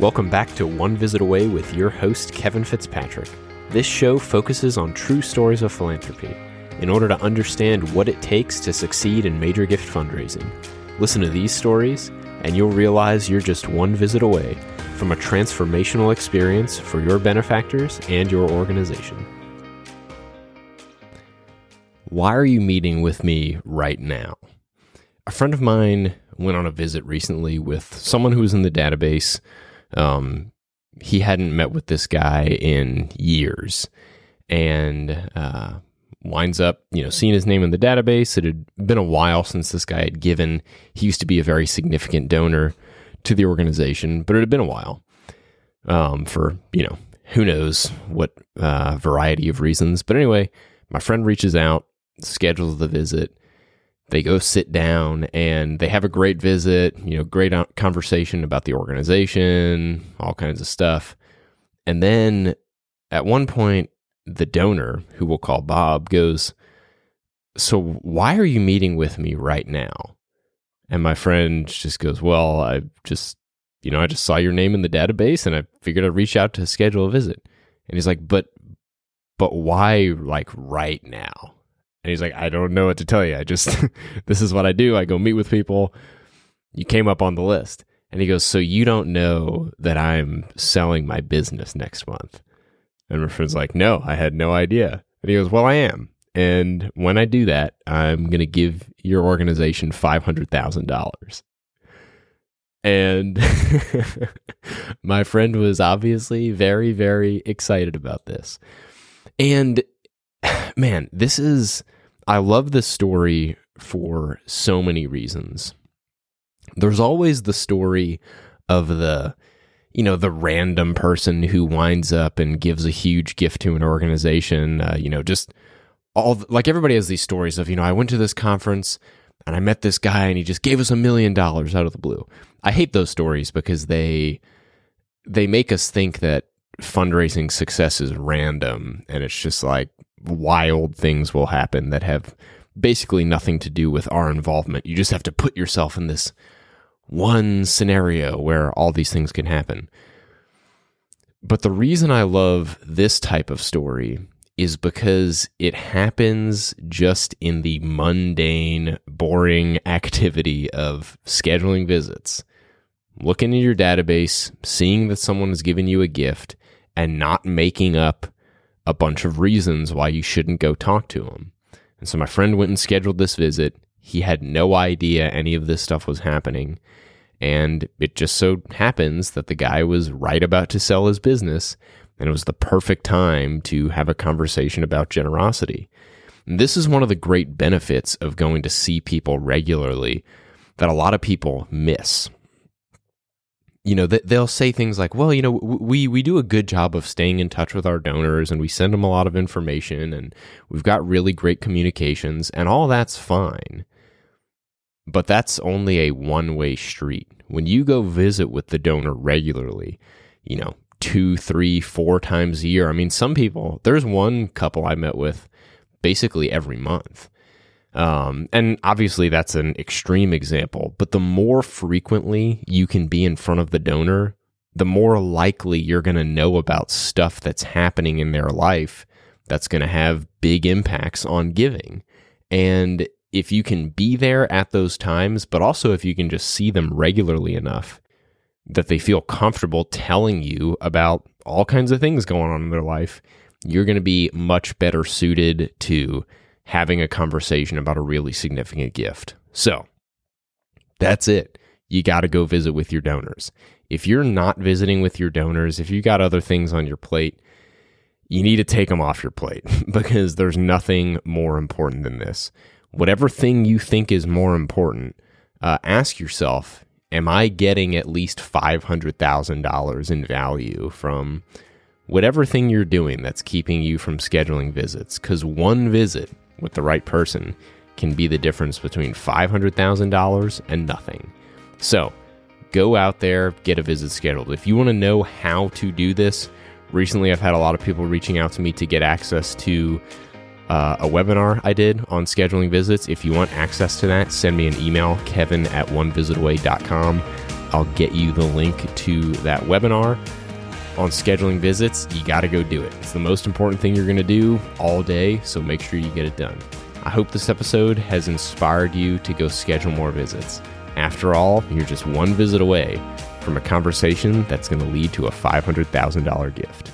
Welcome back to One Visit Away with your host, Kevin Fitzpatrick. This show focuses on true stories of philanthropy in order to understand what it takes to succeed in major gift fundraising. Listen to these stories, and you'll realize you're just one visit away from a transformational experience for your benefactors and your organization. Why are you meeting with me right now? A friend of mine went on a visit recently with someone who was in the database. Um, he hadn't met with this guy in years and uh, winds up, you know, seeing his name in the database. It had been a while since this guy had given. He used to be a very significant donor to the organization, but it had been a while um, for, you know, who knows what uh, variety of reasons. But anyway, my friend reaches out schedules the visit. They go sit down and they have a great visit, you know, great uh, conversation about the organization, all kinds of stuff. And then at one point, the donor, who we'll call Bob, goes, So why are you meeting with me right now? And my friend just goes, Well, I just, you know, I just saw your name in the database and I figured I'd reach out to schedule a visit. And he's like, But, but why like right now? And he's like, I don't know what to tell you. I just, this is what I do. I go meet with people. You came up on the list. And he goes, So you don't know that I'm selling my business next month? And my friend's like, No, I had no idea. And he goes, Well, I am. And when I do that, I'm going to give your organization $500,000. And my friend was obviously very, very excited about this. And man, this is, I love this story for so many reasons. There's always the story of the, you know, the random person who winds up and gives a huge gift to an organization, uh, you know, just all like everybody has these stories of, you know, I went to this conference and I met this guy and he just gave us a million dollars out of the blue. I hate those stories because they they make us think that fundraising success is random and it's just like wild things will happen that have basically nothing to do with our involvement. You just have to put yourself in this one scenario where all these things can happen. But the reason I love this type of story is because it happens just in the mundane, boring activity of scheduling visits. Looking in your database, seeing that someone has given you a gift, and not making up a bunch of reasons why you shouldn't go talk to him. And so my friend went and scheduled this visit. He had no idea any of this stuff was happening. And it just so happens that the guy was right about to sell his business, and it was the perfect time to have a conversation about generosity. And this is one of the great benefits of going to see people regularly that a lot of people miss you know, they'll say things like, "Well, you know, we we do a good job of staying in touch with our donors, and we send them a lot of information, and we've got really great communications, and all that's fine." But that's only a one way street. When you go visit with the donor regularly, you know, two, three, four times a year. I mean, some people. There's one couple I met with basically every month um, and obviously, that's an extreme example, but the more frequently you can be in front of the donor, the more likely you're going to know about stuff that's happening in their life that's going to have big impacts on giving. And if you can be there at those times, but also if you can just see them regularly enough that they feel comfortable telling you about all kinds of things going on in their life, you're going to be much better suited to having a conversation about a really significant gift. So that's it. You got to go visit with your donors. If you're not visiting with your donors, if you got other things on your plate, you need to take them off your plate because there's nothing more important than this. Whatever thing you think is more important, uh, ask yourself Am I getting at least $500,000 in value from whatever thing you're doing that's keeping you from scheduling visits? Because one visit with the right person can be the difference between $500,000 and nothing. So go out there, get a visit scheduled. If you want to know how to do this, recently I've had a lot of people reaching out to me to get access to uh, a webinar I did on scheduling visits. If you want access to that, send me an email, kevin at onevisitaway.com. I'll get you the link to that webinar on scheduling visits. You got to go do it. It's the most important thing you're going to do all day, so make sure you get it done. I hope this episode has inspired you to go schedule more visits. After all, you're just one visit away from a conversation that's going to lead to a $500,000 gift.